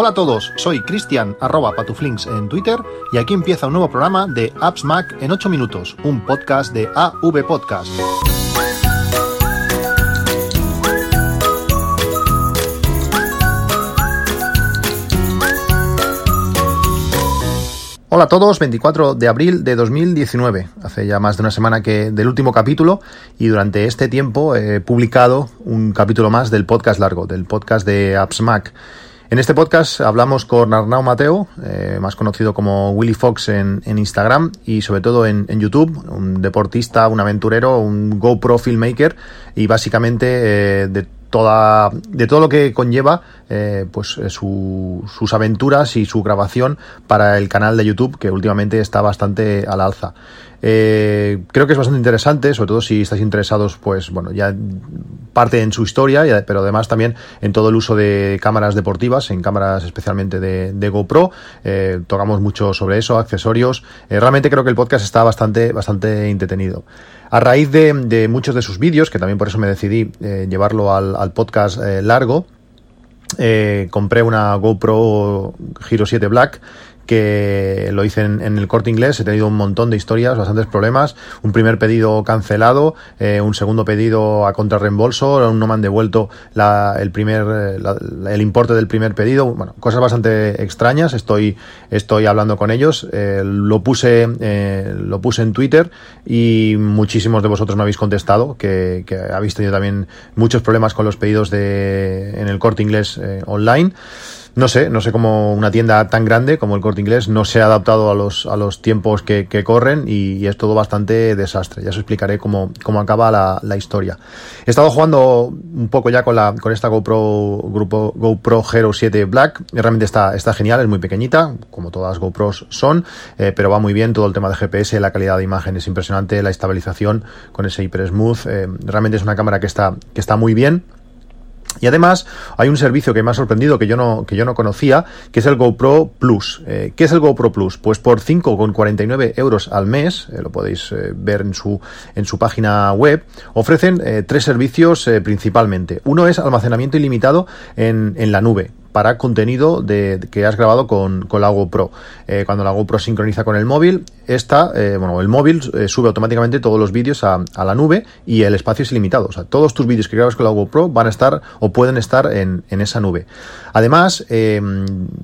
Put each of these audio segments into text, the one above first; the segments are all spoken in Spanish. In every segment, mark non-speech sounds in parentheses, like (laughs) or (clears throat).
Hola a todos, soy Cristian arroba patuflinks en Twitter y aquí empieza un nuevo programa de Apps Mac en 8 minutos, un podcast de AV Podcast. Hola a todos, 24 de abril de 2019. Hace ya más de una semana que del último capítulo y durante este tiempo he publicado un capítulo más del podcast largo, del podcast de Apps Mac. En este podcast hablamos con Arnau Mateo, eh, más conocido como Willy Fox en, Instagram y sobre todo en, YouTube, un deportista, un aventurero, un GoPro filmmaker y básicamente eh, de toda de todo lo que conlleva eh, pues eh, sus aventuras y su grabación para el canal de YouTube que últimamente está bastante al alza. Eh, creo que es bastante interesante sobre todo si estáis interesados pues bueno ya parte en su historia pero además también en todo el uso de cámaras deportivas en cámaras especialmente de, de GoPro. Tocamos mucho sobre eso accesorios. Realmente creo que el podcast está bastante bastante entretenido a raíz de, muchos de sus vídeos, que también por eso me decidí eh, llevarlo al, podcast eh, largo, eh, compré una GoPro Hero 7 Black que lo hice en, el corte inglés, he tenido un montón de historias, bastantes problemas, un primer pedido cancelado, eh, un segundo pedido a contrarreembolso, no me han devuelto el primer eh, el importe del primer pedido, bueno, cosas bastante extrañas, estoy, estoy hablando con ellos, eh, lo puse lo puse en Twitter y muchísimos de vosotros me habéis contestado que, que habéis tenido también muchos problemas con los pedidos de en el corte inglés online. No sé, no sé cómo una tienda tan grande como el Corte Inglés no se ha adaptado a los, a los tiempos que, corren y, es todo bastante desastre. Ya os explicaré cómo, cómo acaba la, la, historia. He estado jugando un poco ya con, la, con esta GoPro, grupo, GoPro Hero 7 Black. Realmente está, está genial, es muy pequeñita, como todas GoPros son, eh, pero va muy bien todo el tema de GPS, la calidad de imagen es impresionante, la estabilización con ese hiper smooth. Eh, realmente es una cámara que está, que está muy bien. Y además hay un servicio que me ha sorprendido que yo no, que yo no conocía, que es el GoPro Plus. Eh, ¿Qué es el GoPro Plus? Pues por 5,49 euros al mes, eh, lo podéis eh, ver en su, en su página web, ofrecen tres servicios principalmente. Uno es almacenamiento ilimitado en, en la nube para contenido de, que has grabado con, con la GoPro. Eh, cuando la GoPro sincroniza con el móvil, esta, eh, bueno, el móvil eh, sube automáticamente todos los vídeos a, la nube y el espacio es ilimitado. O sea, todos tus vídeos que grabas con la GoPro van a estar o pueden estar en, en esa nube. Además de,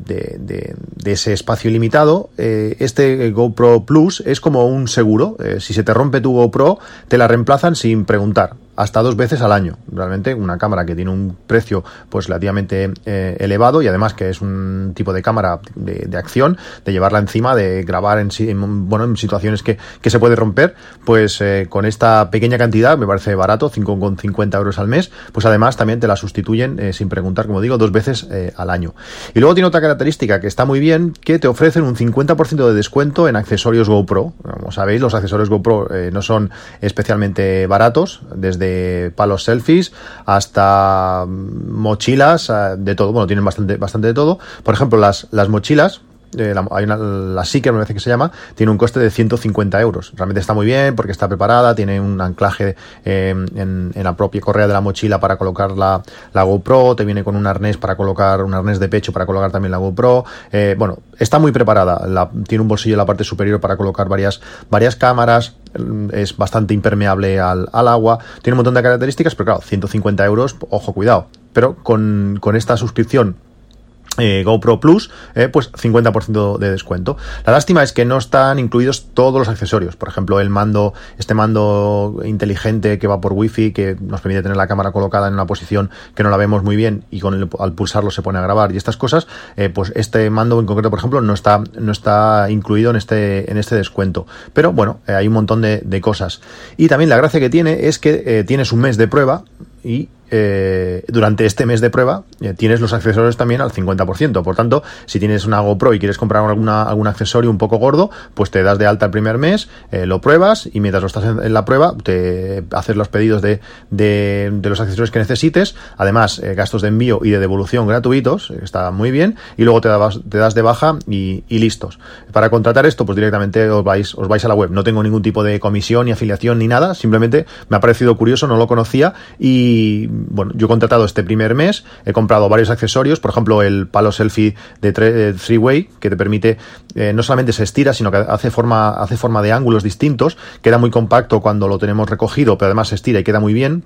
de, de, ese espacio ilimitado, este GoPro Plus es como un seguro. si se te rompe tu GoPro, te la reemplazan sin preguntar hasta dos veces al año. Realmente una cámara que tiene un precio pues relativamente eh, elevado y además que es un tipo de cámara de, acción, de llevarla encima, de grabar en, en, bueno, en situaciones que, que se puede romper, pues eh, con esta pequeña cantidad, me parece barato, 5,50 euros al mes, pues además también te la sustituyen eh, sin preguntar, como digo, dos veces al año. Y luego tiene otra característica que está muy bien, que te ofrecen un 50% de descuento en accesorios GoPro. Como sabéis, los accesorios GoPro no son especialmente baratos, desde palos selfies hasta mochilas, eh, de todo. Bueno, tienen bastante, bastante de todo. Por ejemplo, las, las mochilas, eh, la, hay una, la Seeker, me parece que se llama, tiene un coste de 150 euros. Realmente está muy bien porque está preparada, tiene un anclaje eh, en, la propia correa de la mochila para colocar la, la, GoPro, te viene con un arnés para colocar, un arnés de pecho para colocar también la GoPro. bueno, está muy preparada. Tiene un bolsillo en la parte superior para colocar varias, varias cámaras es bastante impermeable al, agua, tiene un montón de características, pero claro, 150 euros, ojo, cuidado. Pero con, con esta suscripción eh, GoPro Plus, eh, pues 50% de descuento. La lástima es que no están incluidos todos los accesorios. Por ejemplo, el mando, este mando inteligente que va por Wi-Fi, que nos permite tener la cámara colocada en una posición que no la vemos muy bien y con al pulsarlo se pone a grabar y estas cosas, eh, pues este mando en concreto, por ejemplo, no está, no está incluido en este, en este descuento. Pero bueno, hay un montón de, cosas. Y también la gracia que tiene es que tienes un mes de prueba y eh, durante este mes de prueba eh, tienes los accesorios también al 50%. Por tanto, si tienes una GoPro y quieres comprar alguna, algún accesorio un poco gordo, pues te das de alta el primer mes, eh, lo pruebas y mientras lo estás en, la prueba, te haces los pedidos de, de, de los accesorios que necesites. Además, gastos de envío y de devolución gratuitos, está muy bien. Y luego te, das, te das de baja y, y, listos. Para contratar esto, pues directamente os vais, os vais a la web. No tengo ningún tipo de comisión ni afiliación ni nada. Simplemente me ha parecido curioso, no lo conocía y bueno, yo he contratado este primer mes, he comprado varios accesorios, por ejemplo, el palo selfie de, three way, que te permite, eh, no solamente se estira, sino que hace forma, hace forma de ángulos distintos, queda muy compacto cuando lo tenemos recogido, pero además se estira y queda muy bien.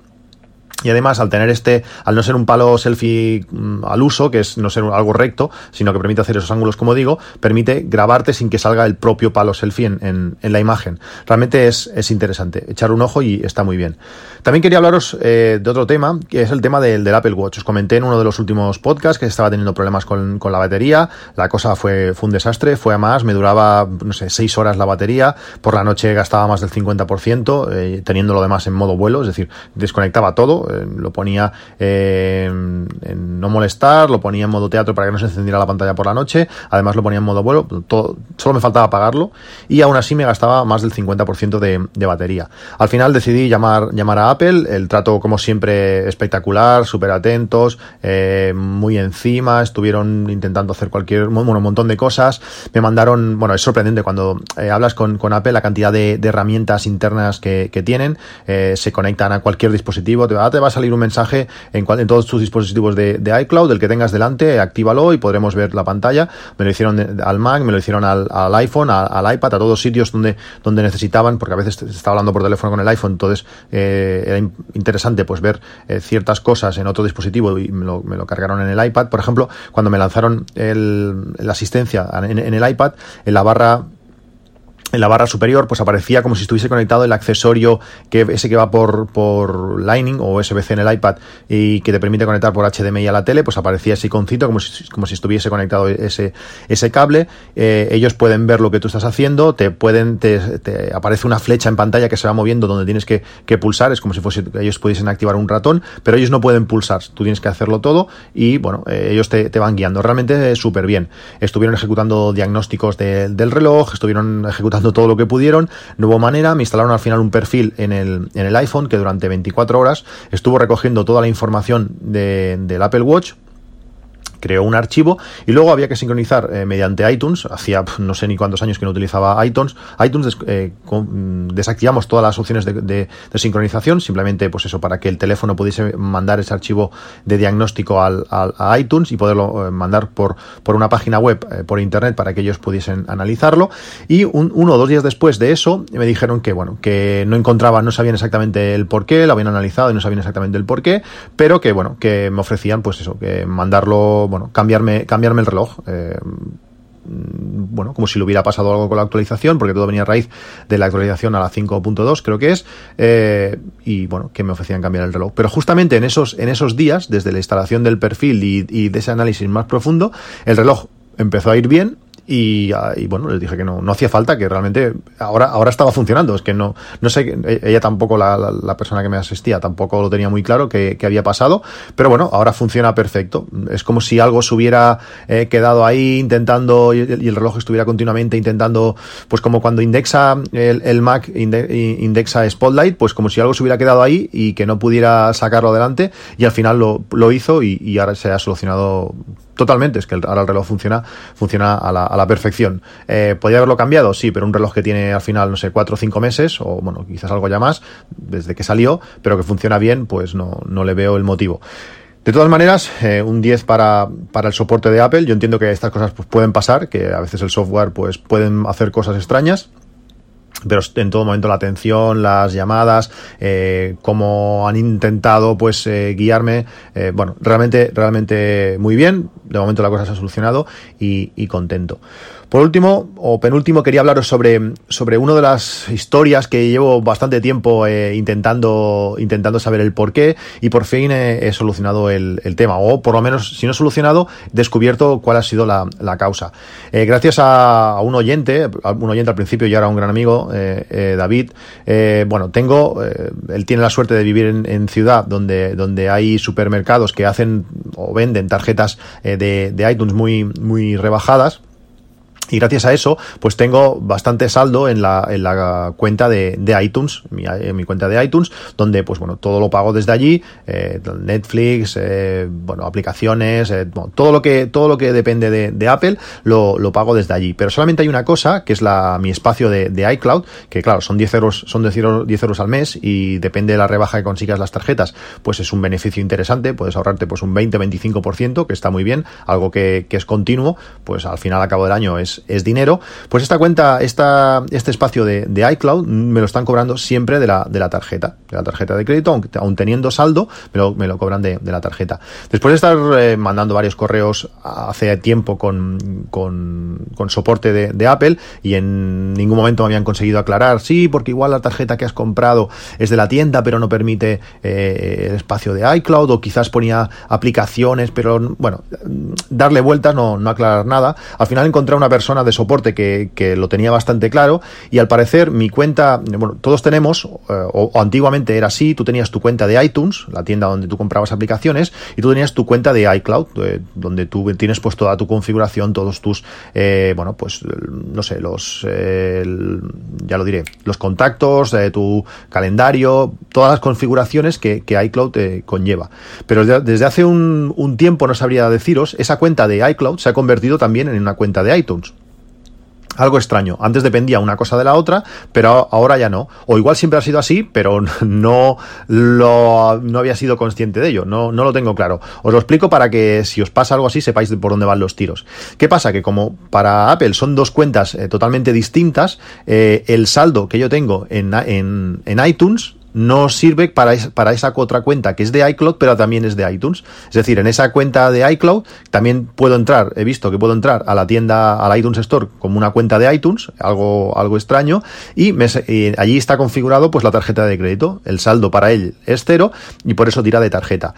Y además, al tener este, al no ser un palo selfie mm, al uso, que es no ser algo recto, sino que permite hacer esos ángulos, como digo, permite grabarte sin que salga el propio palo selfie en, en, la imagen. Realmente es, es, interesante. Echar un ojo y está muy bien. También quería hablaros eh, de otro tema, que es el tema del, del, Apple Watch. Os comenté en uno de los últimos podcasts que estaba teniendo problemas con, con la batería. La cosa fue, fue un desastre, fue a más, me duraba, no sé, seis horas la batería. Por la noche gastaba más del 50%, eh, teniendo lo demás en modo vuelo, es decir, desconectaba todo lo ponía eh, en no molestar, lo ponía en modo teatro para que no se encendiera la pantalla por la noche, además lo ponía en modo vuelo, todo, solo me faltaba apagarlo y aún así me gastaba más del 50% de, de, batería. Al final decidí llamar, llamar a Apple, el trato como siempre espectacular, súper atentos, eh, muy encima, estuvieron intentando hacer cualquier, bueno, un montón de cosas, me mandaron, bueno, es sorprendente cuando hablas con, con, Apple la cantidad de, herramientas internas que, tienen, se conectan a cualquier dispositivo, te, te va a salir un mensaje en, en todos tus dispositivos de, iCloud, el que tengas delante, actívalo y podremos ver la pantalla. Me lo hicieron al Mac, me lo hicieron al, iPhone, al, iPad, a todos sitios donde, donde necesitaban, porque a veces se estaba hablando por teléfono con el iPhone, entonces eh, era interesante pues ver eh, ciertas cosas en otro dispositivo y me lo, me lo, cargaron en el iPad. Por ejemplo, cuando me lanzaron el, la asistencia en, en el iPad, en la barra en la barra superior pues aparecía como si estuviese conectado el accesorio que ese que va por, por Lightning o USB-C en el iPad y que te permite conectar por HDMI a la tele, pues aparecía ese iconcito como si, como si estuviese conectado ese, ese cable. Eh, ellos pueden ver lo que tú estás haciendo, te pueden, te, aparece una flecha en pantalla que se va moviendo donde tienes que, que pulsar, es como si fuese, ellos pudiesen activar un ratón, pero ellos no pueden pulsar, tú tienes que hacerlo todo y bueno, eh, ellos te, te, van guiando. Realmente súper bien. Estuvieron ejecutando diagnósticos de, del reloj, estuvieron ejecutando todo lo que pudieron, no hubo manera, me instalaron al final un perfil en el, en el iPhone que durante 24 horas estuvo recogiendo toda la información de, del Apple Watch creó un archivo y luego había que sincronizar eh, mediante iTunes. Hacía no sé ni cuántos años que no utilizaba iTunes. iTunes eh, con, desactivamos todas las opciones de, de, sincronización, simplemente pues eso para que el teléfono pudiese mandar ese archivo de diagnóstico al, a iTunes y poderlo eh, mandar por, por una página web por internet para que ellos pudiesen analizarlo. Y un, uno o dos días después de eso me dijeron que bueno que no encontraban, no sabían exactamente el por qué, lo habían analizado y no sabían exactamente el por qué, pero que bueno que me ofrecían pues eso que mandarlo bueno, cambiarme, cambiarme el reloj. Eh, bueno, como si le hubiera pasado algo con la actualización, porque todo venía a raíz de la actualización a la 5.2, creo que es, eh, y bueno, que me ofrecían cambiar el reloj. Pero justamente en esos, en esos días, desde la instalación del perfil y de ese análisis más profundo, el reloj empezó a ir bien, y, ah, y, bueno, les dije que no, no hacía falta, que realmente ahora, ahora estaba funcionando. Es que no, no sé, e, ella tampoco, la, la, la persona que me asistía, tampoco lo tenía muy claro que, que, había pasado, pero bueno, ahora funciona perfecto. Es como si algo se hubiera eh, quedado ahí intentando y, el reloj estuviera continuamente intentando, pues como cuando indexa el, el Mac, inde, indexa Spotlight, pues como si algo se hubiera quedado ahí y que no pudiera sacarlo adelante y al final lo, lo hizo y, y ahora se ha solucionado totalmente, es que ahora el reloj funciona, funciona a la, a la perfección. Eh, ¿Podría haberlo cambiado? Sí, pero un reloj que tiene al final, no sé, cuatro o cinco meses, o bueno, quizás algo ya más, desde que salió, pero que funciona bien, pues no, no le veo el motivo. De todas maneras, eh, un 10 para, para el soporte de Apple. Yo entiendo que estas cosas pues, pueden pasar, que a veces el software pues, pueden hacer cosas extrañas pero en todo momento la atención, las llamadas, eh, cómo han intentado pues eh, guiarme, eh, bueno, realmente, realmente muy bien. De momento la cosa se ha solucionado y, y contento. Por último, o penúltimo, quería hablaros sobre, sobre una de las historias que llevo bastante tiempo eh, intentando, intentando saber el por qué y por fin he, he solucionado el, el, tema, o por lo menos, si no solucionado, descubierto cuál ha sido la, la causa. Eh, gracias a, a, un oyente, un oyente al principio y ahora un gran amigo, eh, eh David, eh, bueno, tengo, eh, él tiene la suerte de vivir en, en, ciudad donde, donde hay supermercados que hacen o venden tarjetas de, de iTunes muy, muy rebajadas Y gracias a eso, pues tengo bastante saldo en la, en la cuenta de, de iTunes, mi, en mi cuenta de iTunes, donde pues bueno, todo lo pago desde allí, eh, Netflix, eh, bueno, aplicaciones, eh, todo lo que, todo lo que depende de, de Apple, lo, lo, pago desde allí. Pero solamente hay una cosa, que es la, mi espacio de, de iCloud, que claro, son 10 euros, son 10 euros, 10 euros al mes y depende de la rebaja que consigas las tarjetas, pues es un beneficio interesante, puedes ahorrarte pues un 20-25%, que está muy bien, algo que, que es continuo, pues al final, a cabo del año es es, dinero, pues esta cuenta, esta, este espacio de, iCloud me lo están cobrando siempre de la, de la tarjeta, de la tarjeta de crédito, aun, aun teniendo saldo, me lo, me lo cobran de, la tarjeta. Después de estar eh, mandando varios correos hace tiempo con, con, con soporte de, de, Apple y en ningún momento me habían conseguido aclarar, sí, porque igual la tarjeta que has comprado es de la tienda, pero no permite eh, el espacio de iCloud, o quizás ponía aplicaciones, pero bueno, darle vueltas, no, no aclarar nada. Al final encontré una persona de soporte que, lo tenía bastante claro y al parecer mi cuenta, bueno, todos tenemos, eh, o, antiguamente era así, tú tenías tu cuenta de iTunes, la tienda donde tú comprabas aplicaciones, y tú tenías tu cuenta de iCloud, eh, donde tú tienes pues toda tu configuración, todos tus, eh, bueno, pues no sé, los, ya lo diré, los contactos, tu calendario, todas las configuraciones que, iCloud te conlleva. Pero desde hace un tiempo, no sabría deciros, esa cuenta de iCloud se ha convertido también en una cuenta de iTunes algo extraño. Antes dependía una cosa de la otra, pero ahora ya no. O igual siempre ha sido así, pero (laughs) no lo no había sido consciente de ello. No, no lo tengo claro. Os lo explico para que si os pasa algo así sepáis por dónde van los tiros. ¿Qué pasa? Que como para Apple son dos cuentas eh, totalmente distintas, eh, el saldo que yo tengo en, en, en iTunes no sirve para, para esa otra cuenta que es de iCloud, pero también es de iTunes. Es decir, en esa cuenta de iCloud también puedo entrar, he visto que puedo entrar a la tienda, a la iTunes Store como una cuenta de iTunes, algo, algo extraño, y, me, allí está configurado pues la tarjeta de crédito. El saldo para él es cero y por eso tira de tarjeta.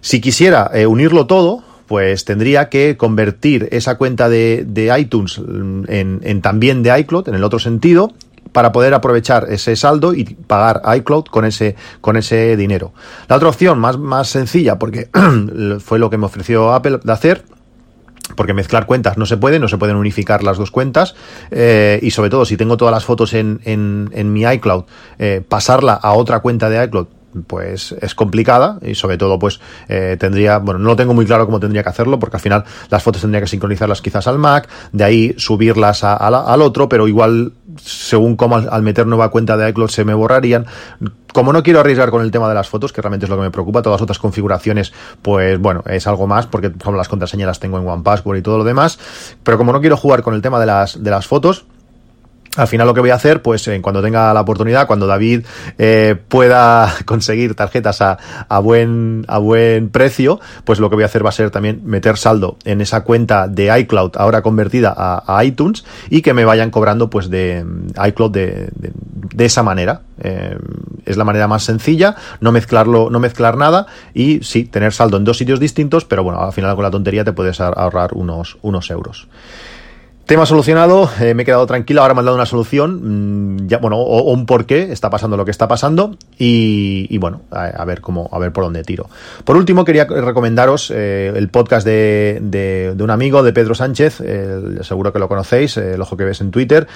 Si quisiera eh, unirlo todo, pues tendría que convertir esa cuenta de, de iTunes en, en, también de iCloud, en el otro sentido, para poder aprovechar ese saldo y pagar iCloud con ese, con ese dinero. La otra opción, más, más sencilla, porque (clears throat) fue lo que me ofreció Apple de hacer, porque mezclar cuentas no se puede, no se pueden unificar las dos cuentas eh, y sobre todo si tengo todas las fotos en, en, mi iCloud, eh, pasarla a otra cuenta de iCloud pues es complicada y sobre todo pues eh, tendría, bueno, no lo tengo muy claro cómo tendría que hacerlo porque al final las fotos tendría que sincronizarlas quizás al Mac, de ahí subirlas a, al otro, pero igual según cómo al, meter nueva cuenta de iCloud se me borrarían. Como no quiero arriesgar con el tema de las fotos, que realmente es lo que me preocupa, todas otras configuraciones, pues bueno, es algo más, porque por ejemplo las contraseñas las tengo en OnePassword y todo lo demás, pero como no quiero jugar con el tema de las, de las fotos, al final lo que voy a hacer, pues eh, cuando tenga la oportunidad, cuando David eh, pueda (laughs) conseguir tarjetas a, a, buen, a buen precio, pues lo que voy a hacer va a ser también meter saldo en esa cuenta de iCloud ahora convertida a, a iTunes y que me vayan cobrando pues de iCloud de, de, de esa manera. Eh, es la manera más sencilla, no mezclarlo, no mezclar nada y sí, tener saldo en dos sitios distintos, pero bueno, al final con la tontería te puedes ahorrar unos, unos euros. Tema solucionado, eh, me he quedado tranquilo, ahora me han dado una solución, mmm, ya, bueno, o, un porqué, está pasando lo que está pasando y, bueno, a, ver cómo, a ver por dónde tiro. Por último, quería recomendaros eh, el podcast de, de, un amigo, de Pedro Sánchez, eh, seguro que lo conocéis, el ojo que ves en Twitter,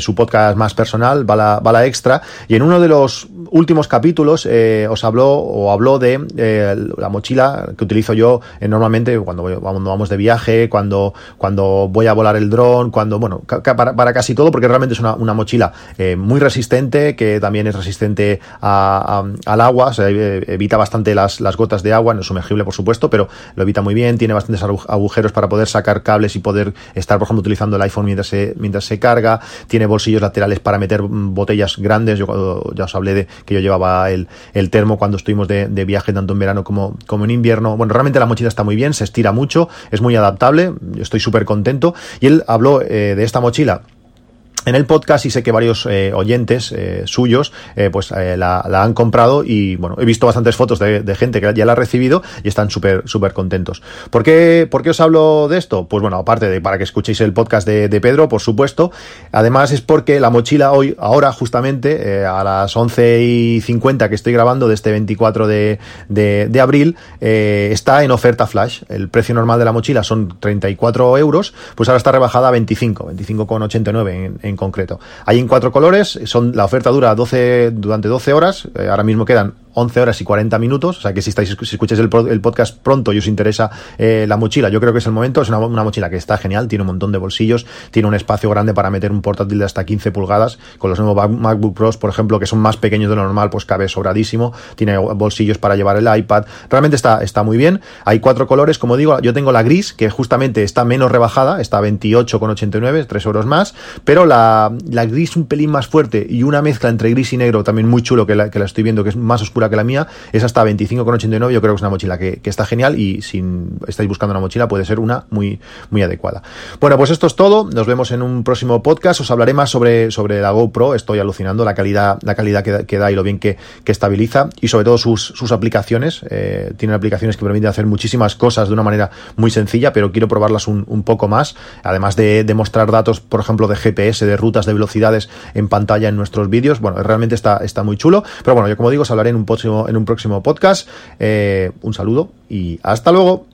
su podcast más personal, Bala, Bala Extra, y en uno de los últimos capítulos os habló o habló de la mochila que utilizo yo normalmente cuando, cuando vamos de viaje, cuando, cuando voy a volar el cuando, bueno, para, casi todo, porque realmente es una, mochila eh, muy resistente, que también es resistente al agua, o sea, evita bastante las, las gotas de agua, no es sumergible por supuesto, pero lo evita muy bien, tiene bastantes agujeros para poder sacar cables y poder estar, por ejemplo, utilizando el iPhone mientras se, mientras se carga, tiene bolsillos laterales para meter botellas grandes, yo ya os hablé de que yo llevaba el, el termo cuando estuvimos de, de viaje tanto en verano como, como en invierno, bueno, realmente la mochila está muy bien, se estira mucho, es muy adaptable, estoy súper contento, y él habló eh, de esta mochila en el podcast y sé que varios eh, oyentes eh, suyos eh, pues la, han comprado y bueno, he visto bastantes fotos de, gente que ya la ha recibido y están súper súper contentos. ¿Por qué, ¿Por qué os hablo de esto? Pues bueno, aparte de para que escuchéis el podcast de, Pedro, por supuesto, además es porque la mochila hoy, ahora justamente, a las 11 y 50 que estoy grabando de este 24 de, de, de abril, está en oferta flash. El precio normal de la mochila son 34 euros, pues ahora está rebajada a 25, 25,89 en, en en concreto. Hay en cuatro colores, son, la oferta dura 12, durante 12 horas, eh, ahora mismo quedan 11 horas y 40 minutos, o sea que si estáis si escucháis el, podcast pronto y os interesa eh, la mochila, yo creo que es el momento, es una, mochila que está genial, tiene un montón de bolsillos, tiene un espacio grande para meter un portátil de hasta 15 pulgadas, con los nuevos MacBook Pros, por ejemplo, que son más pequeños de lo normal, pues cabe sobradísimo, tiene bolsillos para llevar el iPad, realmente está, está muy bien, hay cuatro colores, como digo, yo tengo la gris, que justamente está menos rebajada, está a 28,89, 3 euros más, pero la, la gris un pelín más fuerte y una mezcla entre gris y negro también muy chulo que la, que la estoy viendo, que es más oscura que la mía, es hasta 25,89. Yo creo que es una mochila que, que, está genial y si estáis buscando una mochila puede ser una muy, muy adecuada. Bueno, pues esto es todo. Nos vemos en un próximo podcast. Os hablaré más sobre, sobre la GoPro. Estoy alucinando la calidad, la calidad que, da y lo bien que, que, estabiliza y sobre todo sus, sus aplicaciones. Eh, tienen aplicaciones que permiten hacer muchísimas cosas de una manera muy sencilla, pero quiero probarlas un, un poco más. Además de, mostrar datos, por ejemplo, de GPS, de rutas, de velocidades en pantalla en nuestros vídeos. Bueno, realmente está, está muy chulo. Pero bueno, yo como digo, os hablaré un en un próximo podcast. Eh, un saludo y hasta luego.